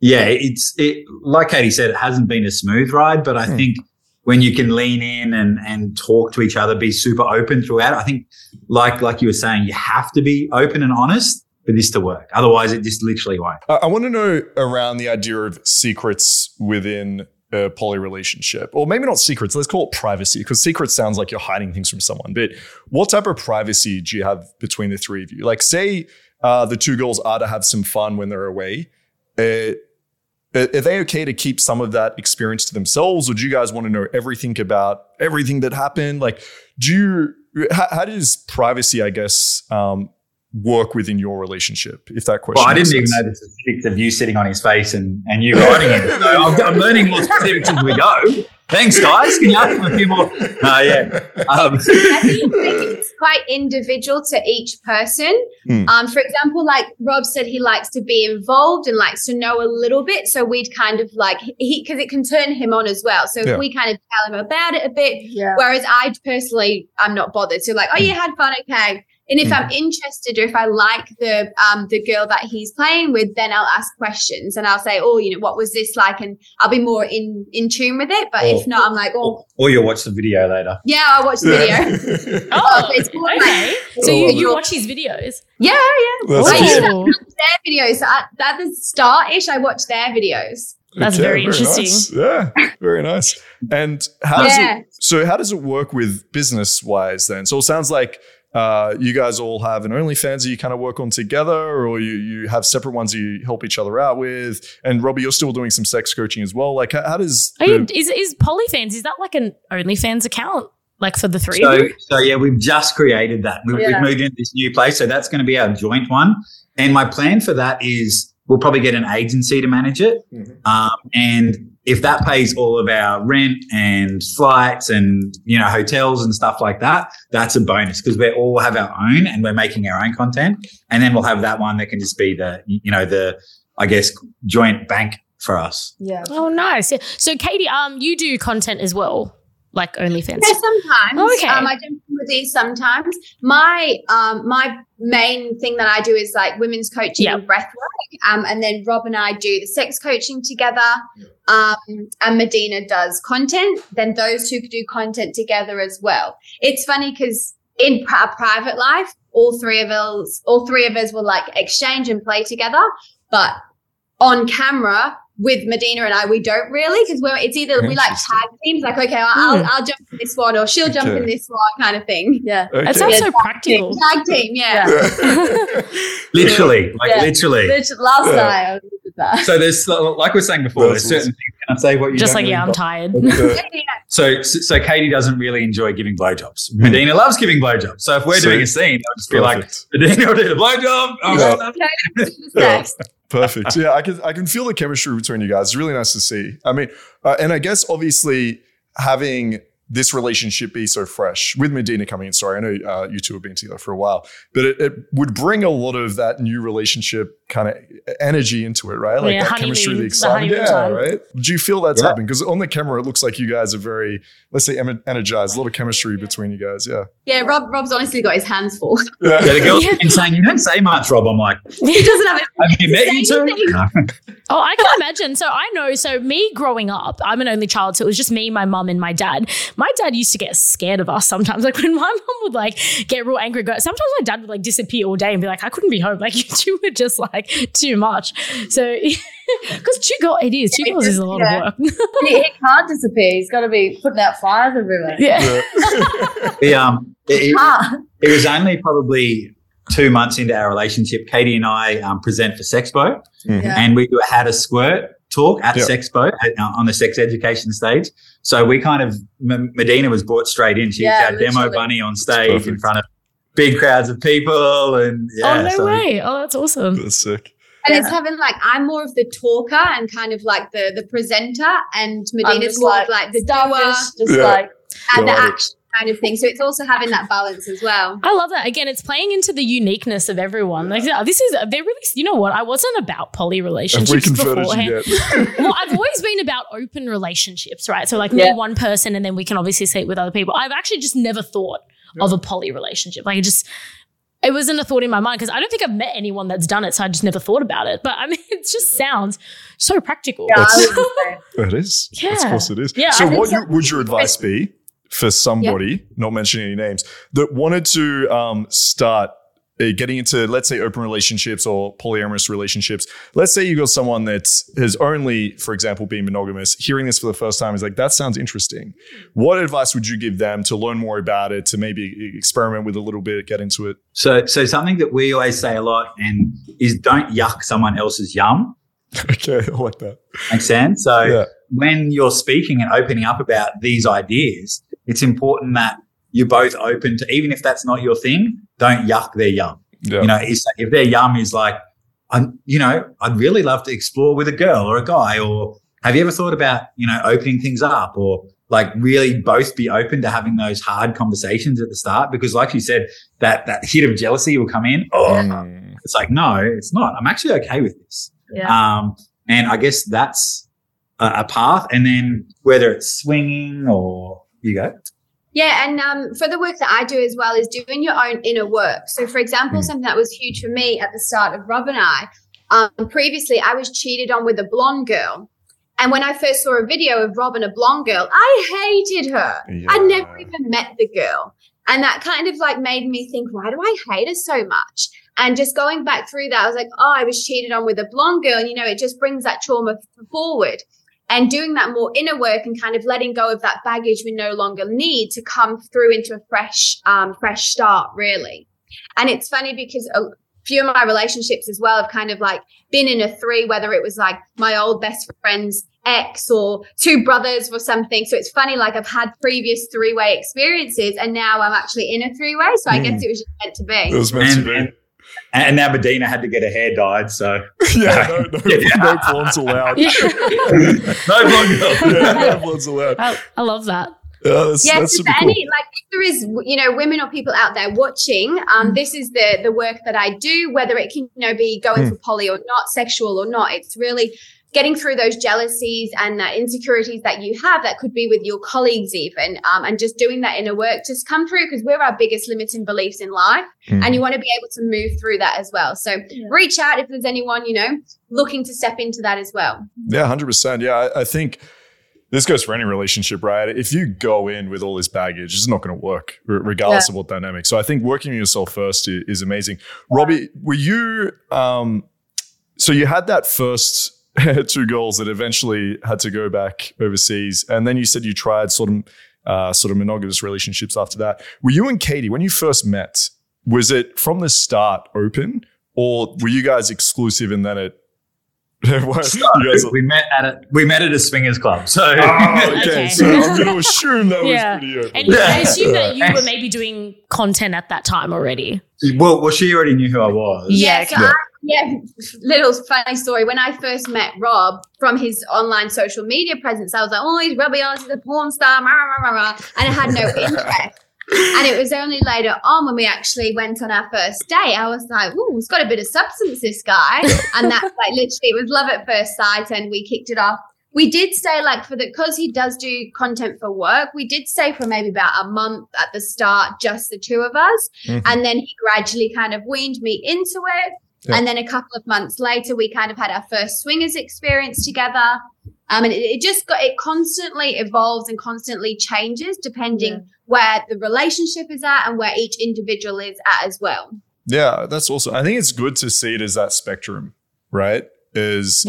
yeah it's it like katy said it hasn't been a smooth ride but i Hmm. think when you can lean in and and talk to each other be super open throughout i think like like you were saying you have to be open and honest for this to work otherwise it just literally won't I, want to know around the idea of secrets within a poly relationship, or maybe not secrets. Let's call it privacy, because secrets sounds like you're hiding things from someone. But what type of privacy do you have between the three of you? Like, say uh, the two girls are to have some fun when they're away. Uh, are are they okay to keep some of that experience to themselves, or do you guys want to know everything about everything that happened? Like, do you? How, how does privacy, I guess, um, work within your relationship? If that question. Well, I didn't even know the specifics of you sitting on his face and, and you writing him. So I'm, I'm learning more specifics as we go. Thanks, guys. Can you ask me a few more? Uh, yeah. Um, I think it's quite individual to each person. Hmm. Um, for example, like Rob said, he likes to be involved and likes to know a little bit. So we'd kind of like he because it can turn him on as well. So Yeah. if we kind of tell him about it a bit, Yeah. Whereas I personally, I'm not bothered. So like, oh, you had fun, okay. And if Mm. I'm interested or if I like the um the girl that he's playing with, then I'll ask questions and I'll say, oh, you know, what was this like? And I'll be more in in tune with it. But Oh. if not, I'm like, oh, or, or you'll watch the video later. yeah, I'll watch the <laughs> video. video. <laughs> Oh, it's more like- So Oh, you, you watch his videos? yeah, yeah. That's I used to Oh, their videos. So at, at the start ish, I watch their videos. That's very interesting. nice. Yeah, very nice. And how does it? So how does it work with business wise then? So it sounds like uh, you guys all have an OnlyFans that you kind of work on together, or you you have separate ones you help each other out with. And Robbie, you're still doing some sex coaching as well. Like how, how does? Are the- you, is is Polyfanz? Is that like an OnlyFans account? Like for the three So, of you? so yeah, we've just created that. We've, Yeah. we've moved into this new place. So that's going to be our joint one. And my plan for that is we'll probably get an agency to manage it. Mhm. Um, and if that pays all of our rent and flights and, you know, hotels and stuff like that, that's a bonus because we all have our own and we're making our own content. And then we'll have that one that can just be the, you know, the, I guess, joint bank for us. Yeah. Oh, nice. Yeah. So, Katy, um, you do content as well, like OnlyFans. Yeah, sometimes. Oh, okay. Um, I jump in with these sometimes. My um, my main thing that I do is like women's coaching Yep. and breath work. Um, and then Rob and I do the sex coaching together. Um, and Madina does content. Then those two do content together as well. It's funny because in our private life, all three of us, all three of us will like exchange and play together. But on camera with Madina and I, we don't really because we're it's either we like tag teams, like okay, I'll, I'll, I'll jump in this one or she'll jump Okay. in this one, kind of thing. Yeah. Okay. That sounds Yeah, so practical. Tag team, yeah. <laughs> Literally, like Yeah. literally. Which last Yeah. night I did that. So there's, like we were saying before, there's certain things. Can I say what you Just like, really yeah, I'm tired. Yeah, yeah. So, so Katy doesn't really enjoy giving blowjobs. Hmm. Madina loves giving blowjobs. So if we're So- doing a scene, I'll just be like, Perfect. Madina <laughs> will do the blowjob. Oh, Yeah. Perfect. <laughs> Yeah, I can I can feel the chemistry between you guys. It's really nice to see. I mean, uh, and I guess obviously having this relationship be so fresh with Madina coming in. Sorry, I know uh, you two have been together for a while, but it, it would bring a lot of that new relationship kind of energy into it, right? Like Yeah, that chemistry, the honeymoon- the excitement. Yeah, time. right. Do you feel that's Yeah. happening? Because on the camera, it looks like you guys are very, let's say, em- energized. A lot of chemistry between you guys. Yeah. Yeah, Rob. Rob's honestly got his hands full. <laughs> yeah, the girl's Yeah. been saying, you don't say much, Rob. I'm like, <laughs> he doesn't have it. have you met you two? No. <laughs> Oh, I can imagine. So I know. So me growing up, I'm an only child, so it was just me, my mum, and my dad. My dad used to get scared of us sometimes. Like when my mom would like get real angry, go, sometimes my dad would like disappear all day and be like, I couldn't be home. <laughs> Like you two were just like too much. So <laughs> because two girls, it is two girls is a lot Yeah. of work. <laughs> he, he can't disappear. He's got to be putting out fires everywhere. yeah. The, um, it, it- Ah, it was only probably two months into our relationship. Katy and I um, present for Sexpo, yeah. and we had a squirt talk at Yeah. Sexpo at, uh, on the sex education stage. So we kind of M- Madina was brought straight in. She Yeah, was our demo bunny on stage in front of big crowds of people, and yeah, oh no so way! Oh, that's awesome. That's sick. And Yeah. it's having like I'm more of the talker and kind of like the the presenter, and I'm Madina's more like, of like the starfish, doer just Yeah. like and the Got action kind of thing. So it's also having that balance as well. I love that. Again, it's playing into the uniqueness of everyone. Like this is they're really. You know what? I wasn't about poly Have we relationships converted beforehand. <laughs> <laughs> well, I've always been about open relationships, right? So like me, one person, and then we can obviously sleep with other people. I've actually just never thought of a poly relationship. Like it just, it wasn't a thought in my mind because I don't think I've met anyone that's done it. So I just never thought about it. But I mean, <laughs> it just sounds so practical. yeah, I That's- was. It is. Of Yeah. course it is. Yeah, so I think what so. you, would your advice be for somebody, not mentioning any names, that wanted to um, start uh, getting into, let's say, open relationships or polyamorous relationships? Let's say you got someone that has only, for example, been monogamous, hearing this for the first time is like, that sounds interesting. What advice would you give them to learn more about it, to maybe experiment with a little bit, get into it? So, so something that we always say a lot and is don't yuck someone else's yum. <laughs> okay, I like that. Makes sense. So Yeah. when you're speaking and opening up about these ideas, it's important that you're both open to, even if that's not your thing, don't yuck their yum. Yeah. You know, it's, if their yum is like, I'm, you know, I'd really love to explore with a girl or a guy, or have you ever thought about, you know, opening things up or like really both be open to having those hard conversations at the start? Because like you said, that, that hit of jealousy will come in. Oh, Mm. it's like, no, it's not. I'm actually okay with this. Yeah. Um, and I guess that's a, a path. And then whether it's swinging or you go, Yeah, and um, for the work that I do as well is doing your own inner work. So, for example, Mm. something that was huge for me at the start of Rob and I, um, previously I was cheated on with a blonde girl. And when I first saw a video of Rob and a blonde girl, I hated her. I'd never even met the girl. And that kind of like made me think, why do I hate her so much? And just going back through that, I was like, oh, I was cheated on with a blonde girl. And, you know, it just brings that trauma forward. And doing that more inner work and kind of letting go of that baggage we no longer need to come through into a fresh, um, fresh start, really. And it's funny because a few of my relationships as well have kind of like been in a three, whether it was like my old best friend's ex or two brothers or something. So it's funny, like I've had previous three way experiences and now I'm actually in a three way. So I guess it was just meant to be It be. was meant and, to be. and, and now Madina had to get her hair dyed. So <laughs> yeah, no, no, <laughs> no blondes allowed. Yeah. <laughs> no blonde girl. yeah, no blondes allowed. I, I love that. Yeah, that's, Yes, that's if super cool. any like if there is you know women or people out there watching, um, this is the the work that I do. Whether it can you know be going Mm. for poly or not, sexual or not, it's really getting through those jealousies and uh, insecurities that you have. That could be with your colleagues even, um, and just doing that inner work just come through because we're our biggest limiting beliefs in life, Mm. and you want to be able to move through that as well. So Yeah. reach out if there's anyone you know looking to step into that as well. Yeah, hundred percent. Yeah, I, I think this goes for any relationship, right? If you go in with all this baggage, it's not going to work, r- regardless of what dynamic. So I think working on yourself first is amazing. Robbie, were you? Um, so you had that first <laughs> two girls that eventually had to go back overseas, and then you said you tried sort of uh, sort of monogamous relationships after that. Were you and Katy when you first met? Was it from the start open, or were you guys exclusive and then it? <laughs> What? You guys- we met at a we met at a swingers club. So Oh, <laughs> okay. Okay. So I'm going to assume that Yeah. was pretty open. And I assume that you were maybe doing content at that time already. well, well, she already knew who I was. Yeah, so okay. I, yeah. Little funny story. When I first met Rob from his online social media presence, I was like, "Oh, he's Robbie Oz, he's a porn star," rah, rah, rah, rah, and I had no <laughs> interest. And it was only later on when we actually went on our first date, I was like, "Ooh, he's got a bit of substance, this guy." And that's like <laughs> literally, it was love at first sight, and we kicked it off. We did stay like for the because he does do content for work. We did stay for maybe about a month at the start, just the two of us. Mhm. And then he gradually kind of weaned me into it. Yeah. And then a couple of months later, we kind of had our first swingers experience together. Um, and it, it just got it constantly evolves and constantly changes depending where the relationship is at and where each individual is at as well. Yeah, that's awesome. I think it's good to see it as that spectrum, right? Is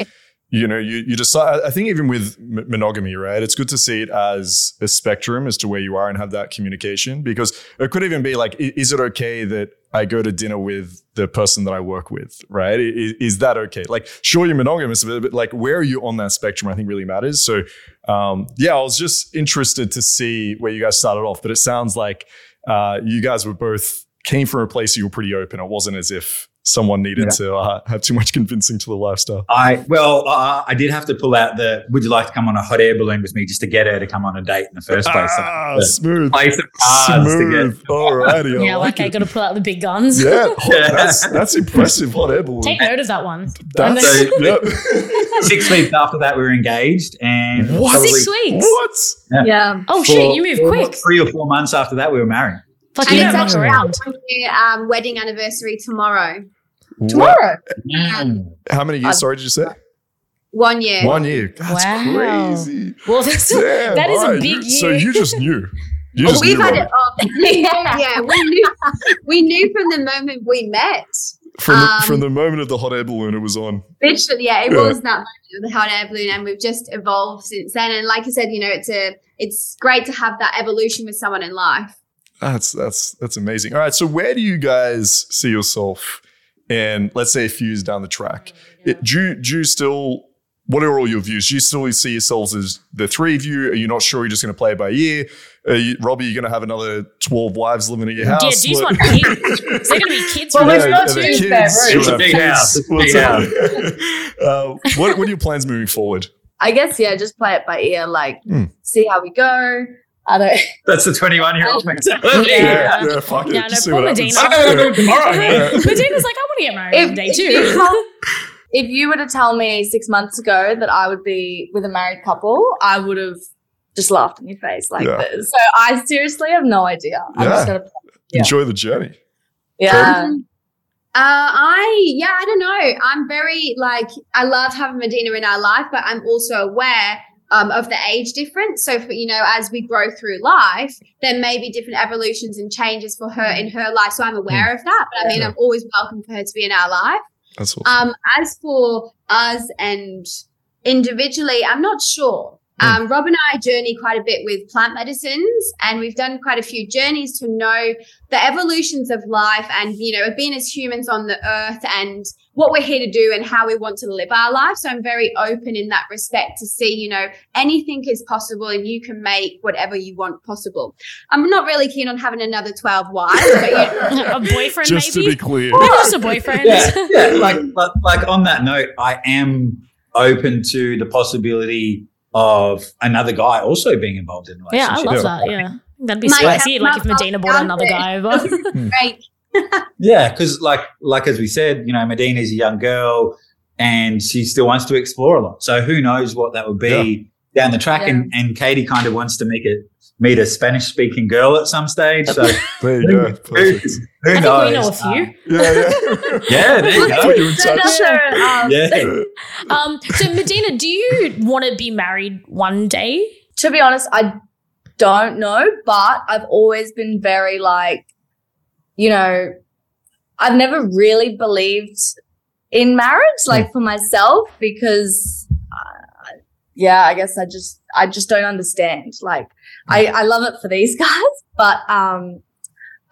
you know you you decide. I think even with m- monogamy, right? It's good to see it as a spectrum as to where you are and have that communication because it could even be like, is it okay that I go to dinner with the person that I work with, right? Is, is that okay? Like, sure, you're monogamous, but, like, where are you on that spectrum? I think really matters. So, um, yeah, I was just interested to see where you guys started off, but it sounds like uh, you guys were both came from a place you were pretty open. It wasn't as if someone needed Yeah. to uh, have too much convincing to the lifestyle. I well, uh, I did have to pull out the. Would you like to come on a hot air balloon with me just to get her to come on a date in the first place? Ah, The smooth, place of cards to smooth. get. Alrighty, I yeah, like, like I got to pull out the big guns. Yeah, hot- <laughs> that's that's impressive. Hot air balloon. Take note of that one. That's So- yeah. <laughs> Six weeks after that, we were engaged, and What? probably Six weeks. what? Yeah. Oh for- shit, you moved for quick. Three or four months after that, we were married. Fuck, And you it's actually around. our one year um, wedding anniversary tomorrow. What? Tomorrow. How many years? Sorry, did you say? One year. One year. That's Wow. crazy. Well, that's, Damn, that is a alright, big you- So you just knew. You <laughs> Oh, just we've knew had about it. Oh, <laughs> yeah, yeah, we knew. We knew from the moment we met. From the, um, from the moment of the hot air balloon, it was on. Literally, yeah, it Yeah. was that moment of the hot air balloon, and we've just evolved since then. And like I said, you know, it's a, it's great to have that evolution with someone in life. That's that's that's amazing. All right, so where do you guys see yourself in, let's say, a few years down the track? It, do, you, do you still? What are all your views? Do you still see yourselves as the three of you? Are you not sure you're just going to play it by ear? Are you, Robbie, you're going to have another twelve wives living at your house? Yeah, do you just want kids? Is there going to be kids? Well, from we've this? got are two there spare kids? rooms. You'll It's a big kids. house. What's big up? uh, what What are your plans moving forward? I guess yeah, just play it by ear, like Hmm. see how we go. I don't. That's the twenty-one-year-old <laughs> mentality. Yeah. yeah, fuck it. Yeah, no, Just see poor Madina. happens. I gotta go tomorrow, man. Madina's like, I want to get married If, on day if two. you <laughs> if you were to tell me six months ago that I would be with a married couple, I would have just laughed in your face like Yeah. this. So I seriously have no idea. I'm just Yeah. gonna. Yeah. Enjoy the journey. Yeah. Uh, I yeah, I don't know. I'm very like I love having Madina in our life, but I'm also aware um, of the age difference. So for you know, as we grow through life, there may be different evolutions and changes for her in her life. So I'm aware of that. But I mean, Yeah. I'm always welcome for her to be in our life. That's awesome. Um, as for us and individually, I'm not sure. Um, Rob and I journey quite a bit with plant medicines, and we've done quite a few journeys to know the evolutions of life and, you know, being as humans on the earth and what we're here to do and how we want to live our life. So I'm very open in that respect to see, you know, anything is possible and you can make whatever you want possible. I'm not really keen on having another 12 wives, but you <laughs> know, a boyfriend, Just to maybe? be clear. Maybe just a boyfriend. yeah, <laughs> yeah. Like, like, like on that note, I am open to the possibility of another guy also being involved in a Yeah, I love that. Yeah. That'd be Might spicy. have Like if Madina brought another guy over. <laughs> great. Yeah, because like like as we said, you know, Madina is a young girl and she still wants to explore a lot. So who knows what that would be down the track? And and Katy kind of wants to make it meet a Spanish speaking girl at some stage. So There you go. who, Perfect. who I think knows? we know a few. Um, Yeah, yeah. <laughs> yeah, there you go. you in So touch. another, um, <laughs> Yeah. Um, so Madina, do you want to be married one day? to be honest, I don't know, but I've always been very like, you know, I've never really believed in marriage, like for myself, because, uh, yeah, I guess I just, I just don't understand. Like, I, I love it for these <laughs> guys, but um,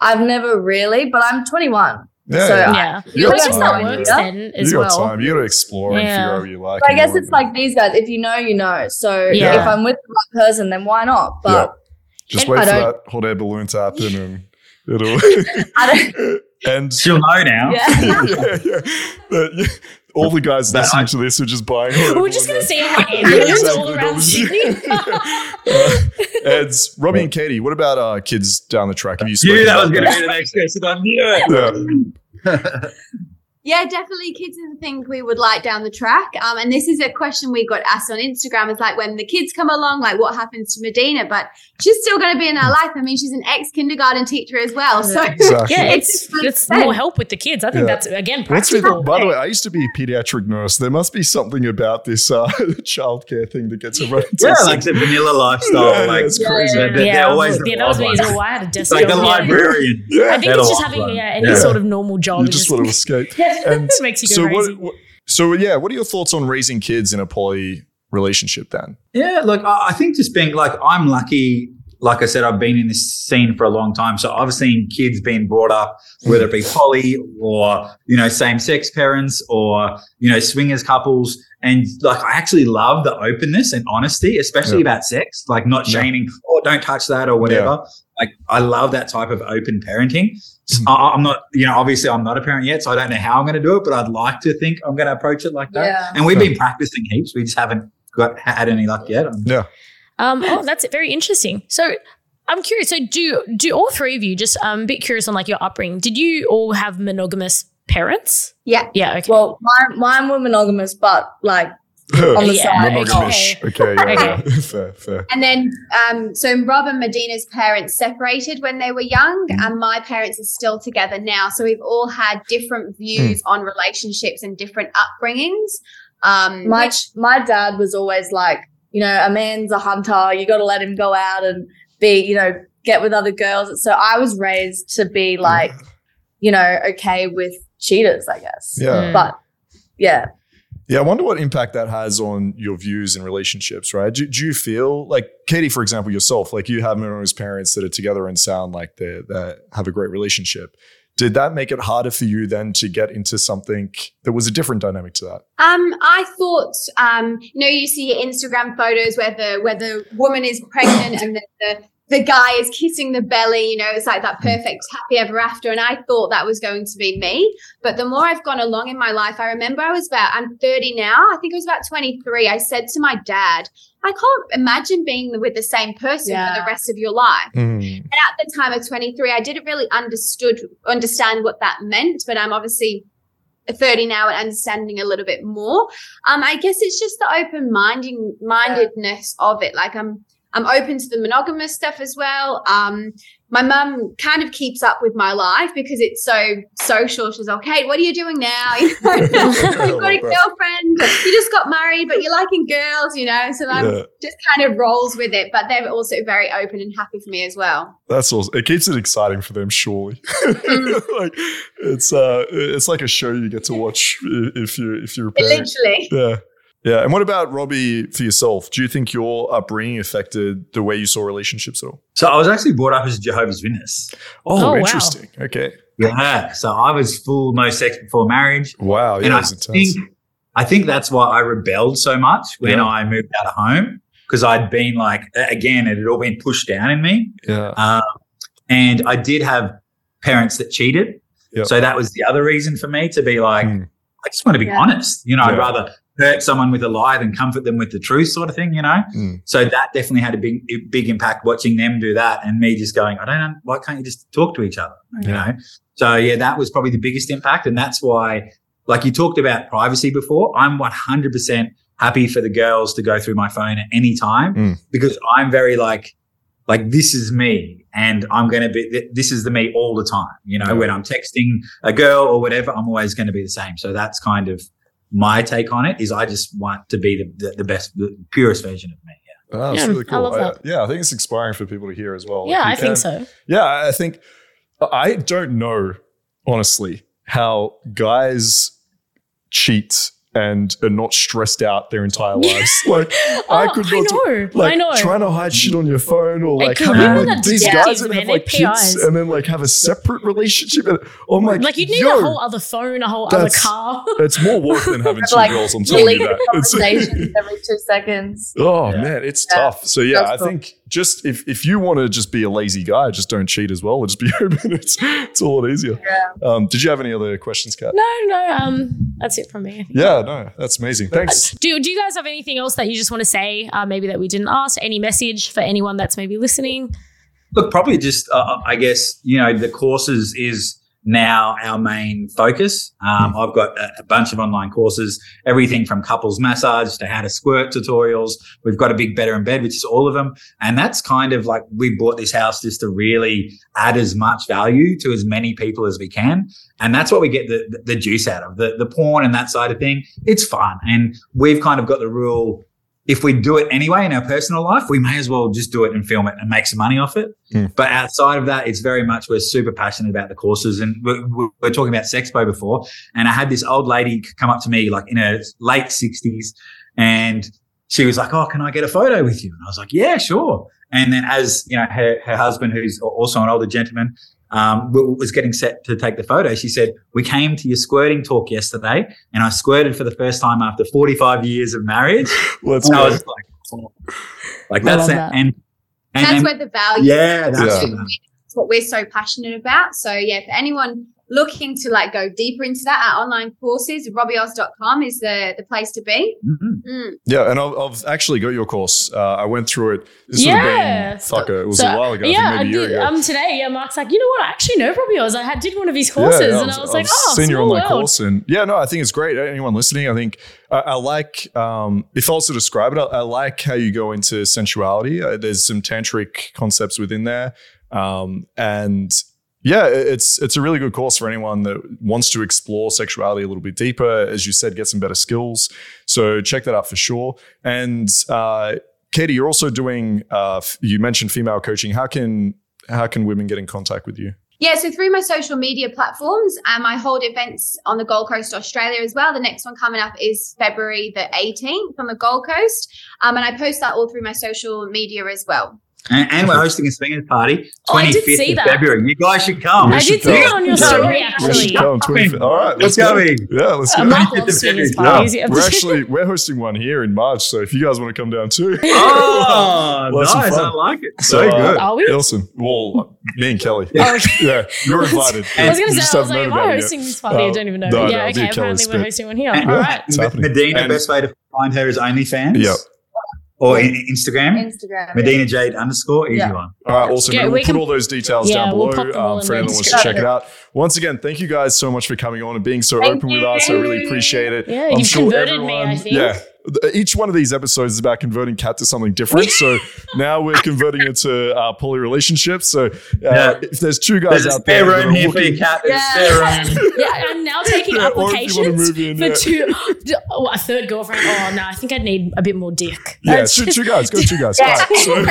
I've never really. But I'm 21, Yeah, So, yeah. Yeah. you I got guess that time. works Yeah. then as you got well. time. You got to explore and figure out what you like. but I guess it's like these guys. If you know, you know. So Yeah. if I'm with the right person, then why not? But just and wait I for don't- that hot air balloon to happen <laughs> and it'll. <laughs> <laughs> And She'll know now. <laughs> Yeah. yeah, yeah. But, yeah, all the guys But listening I- to this are just buying. hot We're just going to see how Yeah, ambulance exactly. all around Sydney. Uh, Eds, Robbie and Katy, what about uh, kids down the track? Have you Knew spoken that was going to be the next question. I knew it. Yeah. Yeah, definitely. Kids is a thing we would like down the track. Um, and this is a question we got asked on Instagram. It's like when the kids come along, like what happens to Madina? But she's still going to be in our life. I mean, she's an ex kindergarten teacher as well. So Exactly. Yeah, It's it's it's more help with the kids. I think Yeah. that's again What's with, by the way, I used to be a pediatric nurse. There must be something about this uh, <laughs> childcare thing that gets everyone into Yeah, like the vanilla lifestyle. Yeah, yeah, like it's crazy. They're, they're yeah, always yeah, the that was me odd as well. I had a desk It's like the job. yeah. librarian. Yeah. I think it's just having yeah, any Yeah. sort of normal job. You it just want to <laughs> escape. <laughs> And makes you go so crazy. what, what? So yeah, what are your thoughts on raising kids in a poly relationship? Then Yeah, look, I I think just being like, I'm lucky. Like I said, I've been in this scene for a long time. So I've seen kids being brought up, whether it be poly or, you know, same sex parents or, you know, swingers couples. And like, I actually love the openness and honesty, especially Yeah. about sex, like not Yeah. shaming or don't touch that or whatever. Like, I love that type of open parenting. I, I'm not, you know, obviously I'm not a parent yet, so I don't know how I'm going to do it, but I'd like to think I'm going to approach it like that. Yeah. And we've Yeah. been practicing heaps. We just haven't got had any luck yet. Yeah. Um, oh, that's very interesting. So I'm curious. So do do all three of you just um, a bit curious on like your upbringing? Did you all have monogamous parents? Yeah. Yeah. Okay. Well, mine, mine were monogamous, but like on the Yeah, side. monogamish. Okay, yeah, Okay. yeah. <laughs> fair, fair. And then, um, so Rob and Madina's parents separated when they were young, and my parents are still together now. So we've all had different views on relationships and different upbringings. Um, my which, my dad was always like, you know, a man's a hunter. You got to let him go out and be, you know, get with other girls. So I was raised to be like, you know, okay with cheaters, I guess. Yeah. Mm. But yeah, Yeah, I wonder what impact that has on your views and relationships, right? Do, do you feel like Katy, for example, yourself, like you have monogamous parents that are together and sound like they have a great relationship. Did that make it harder for you then to get into something that was a different dynamic to that? Um, I thought, um, you know, you see Instagram photos where the where the woman is pregnant and the, the the guy is kissing the belly. You know, it's like that perfect happy ever after. And I thought that was going to be me. But the more I've gone along in my life, I remember I was about I'm 30 now. I think it was about 23. I said to my dad, I can't imagine being with the same person for the rest of your life. Mm. And at the time of 23, I didn't really understood understand what that meant, but I'm obviously 30 now and understanding a little bit more. Um, I guess it's just the open minding mindedness of it. Like I'm I'm open to the monogamous stuff as well. Um, my mum kind of keeps up with my life because it's so social. She's like, Kate, what are you doing now? You <laughs> know, you've got <laughs> a girlfriend. You just got married, but you're liking girls, you know. So I'm Yeah. just kind of rolls with it. But they're also very open and happy for me as well. That's awesome. It keeps it exciting for them, surely. <laughs> like it's uh, it's like a show you get to watch if you if you're a parent. Literally. Yeah. Yeah. And what about Robbie for yourself? Do you think your upbringing affected the way you saw relationships at all? So I was actually brought up as a Jehovah's Witness. Oh, Oh, wow. interesting. Okay. Yeah. So I was full no sex before marriage. Wow. Yeah, and I think, I think that's why I rebelled so much when Yeah. I moved out of home because I'd been like, again, it had all been pushed down in me. Yeah. Um, and I did have parents that cheated. Yep. So that was the other reason for me to be like, Hmm. I just want to be Yeah. honest. You know, I'd rather hurt someone with a lie than comfort them with the truth, sort of thing, you know? Hmm. So that definitely had a big, big impact watching them do that and me just going, I don't know, why can't you just talk to each other? You Yeah. know? So yeah, that was probably the biggest impact. And that's why, like you talked about privacy before, I'm 100% happy for the girls to go through my phone at any time Mm. because I'm very like, like this is me and I'm going to be, this is the me all the time. You know, when I'm texting a girl or whatever, I'm always going to be the same. So that's kind of my take on it is I just want to be the, the, the best, the purest version of me. Yeah. Oh, that's Yeah, really I cool. love that. yeah, I think it's inspiring for people to hear as well. yeah, Like, you I think so. Yeah, I think I don't know honestly how guys cheat and are not stressed out their entire <laughs> lives. like I Oh, could I not do- know. like I know. trying to hide shit on your phone or Like, like 'cause having like, these guys that have They're like kids and then like have a separate relationship. And I'm like, like you'd need yo, a whole other phone, a whole other car. <laughs> it's more work than having two like girls. I'm telling you that. It's- <laughs> conversations every two seconds. Oh Yeah. man, it's Yeah. tough. So yeah, That's I cool. think just if if you want to just be a lazy guy, just don't cheat as well. Or Just be <laughs> open. It's it's a lot easier. Yeah. Um, did you have any other questions, Kat? no, no. Um, that's it from me. I. Yeah, no, that's amazing. Thanks. Do Do you guys have anything else that you just want to say? Uh, maybe that we didn't ask. Any message for anyone that's maybe listening? Look, probably just, uh, I guess, you know, the courses is now our main focus. Um, I've got a, a bunch of online courses, everything from couples massage to how to squirt tutorials. We've got a big better in bed, which is all of them. And that's kind of like we bought this house just to really add as much value to as many people as we can. And that's what we get the, the juice out of the, the porn and that side of thing. It's fun. And we've kind of got the rule if we do it anyway in our personal life, we may as well just do it and film it and make some money off it. Mm. But outside of that, it's very much we're super passionate about the courses. And we're, we're talking about Sexpo before, and I had this old lady come up to me like in her late sixties, and she was like, "Oh, can I get a photo with you?" And I was like, "Yeah, sure." And then as you know, her her husband, who's also an older gentleman, um, was getting set to take the photo, she said, "We came to your squirting talk yesterday, and I squirted for the first time after 45 years of marriage." <laughs> Let's And I was like, oh. like I that's it. that. And, and, That's and- where the value yeah, that's Yeah. the- That's what we're so passionate about. So yeah, for anyone looking to like go deeper into that, our online courses, robbyoz.com is the, the place to be. Mhm. Mm. Yeah, and I've, I've actually got your course. Uh, I went through it. This Yeah. would have been fuck it. It was So, a while ago. Yeah, I I maybe a did. year ago. Um, today, yeah, Mark's like, you know what? I actually know Robbie Oz. I had did one of his courses, yeah, and I was like, oh, seen your online world. course, and yeah, no, I think it's great. Anyone listening, I think I, I like. Um, if I was to describe it, I, I like how you go into sensuality. Uh, there's some tantric concepts within there, um, and yeah, it's it's a really good course for anyone that wants to explore sexuality a little bit deeper. As you said, get some better skills. So check that out for sure. And uh, Katy, you're also doing. Uh, you mentioned female coaching. How can how can women get in contact with you? Yeah, so through my social media platforms, um, I hold events on the Gold Coast, Australia as well. The next one coming up is February the 18th on the Gold Coast. Um, and I post that all through my social media as well. And, and we're hosting a swingers party, Oh, I 25th did see of that. February. You guys should come. We I should did see go. it on your Yeah. story, We We actually. should go on 25th. All right, Let's let's go. go. Yeah, let's go. Mark Yeah. loves swingers Yeah. parties. Yeah. We're <laughs> actually we're hosting one here in March, so if you guys want to come down too, Oh, <laughs> Well, nice. I like it. So Uh, good. Are we? awesome. Well, me and Kelly. Oh. <laughs> Yeah, you're invited. I was going to say, I was like, am I about it yet. hosting this party? I Uh, don't even know. yeah, no, it'll be okay. Apparently, we're hosting one here. All right. Madina, And- best way to find her is OnlyFans. Yep. Or in, Instagram. Instagram. Madina Jade underscore, easy Yeah. one. All right, awesome. Yeah, And we we'll can- put all those details Yeah, down we'll below pop them all um, in for the anyone wants to check it out. Once again, thank you guys so much for coming on and being so Thank open with us. I really appreciate it. Yeah, I'm you've sure converted me, I think. Yeah. Th- Each one of these episodes is about converting Kat to something different. so <laughs> now we're converting it to uh, poly relationships. So uh, Yeah. if there's two guys There's out there spare that room are here for your Kat. There's Yeah. a spare room. Yeah, I'm now taking Yeah, <laughs> or if you wanna applications in, for yeah. two. Oh, a third girlfriend. Oh no, I think I'd need a bit more dick. Yeah, That's two, two guys. Go two guys. <laughs> All right, so,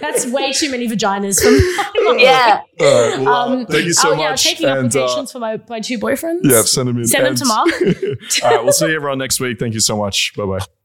That's way too many vaginas for me. Yeah. right, well, uh, Um, thank you so oh, yeah, much. taking and, uh, applications for my, my two boyfriends. yeah, send them in. Send them And- to Mark. All right, we'll see everyone next week. Thank you so much. Bye bye.